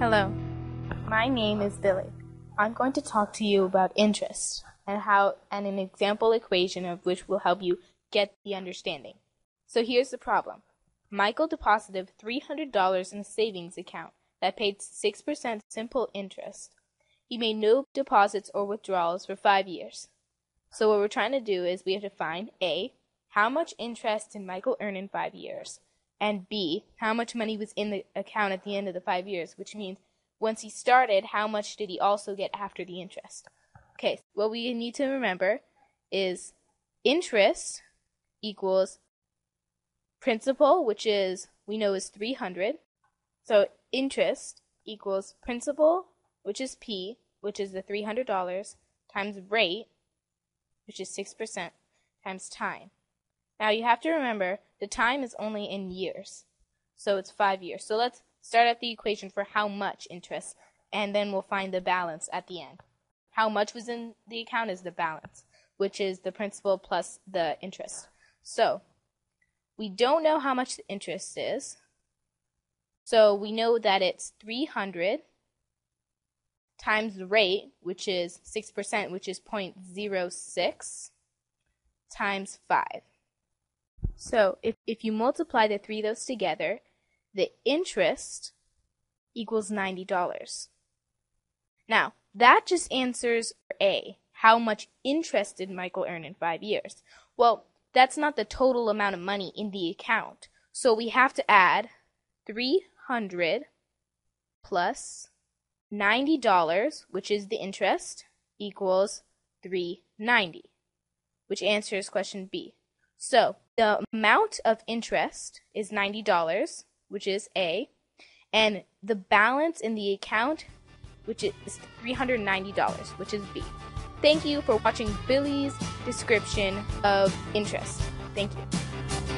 Hello, my name is Billy. I'm going to talk to you about interest and how and an example equation of which will help you get the understanding. So here's the problem. Michael deposited $300 in a savings account that paid 6% simple interest. He made no deposits or withdrawals for 5 years. So what we're trying to do is we have to find A, how much interest did Michael earn in 5 years? And B, how much money was in the account at the end of the 5 years, which means once he started, how much did he also get after the interest? Okay, what we need to remember is interest equals principal, which is we know is 300. So interest equals principal, which is P, which is the $300, times rate, which is 6%, times time. Now you have to remember the time is only in years. So it's 5 years. So let's start at the equation for how much interest, and then we'll find the balance at the end. How much was in the account is the balance, which is the principal plus the interest. So we don't know how much the interest is. So we know that it's 300 times the rate, which is 6%, which is 0.06, times 5. So if, if you multiply the three of those together, the interest equals $90. Now, that just answers A. How much interest did Michael earn in five years? Well, that's not the total amount of money in the account. So we have to add 300 plus $90, which is the interest, equals 390, which answers question B. So the amount of interest is $90, which is A, and the balance in the account, which is $390, which is B. Thank you for watching Billy's description of interest. Thank you.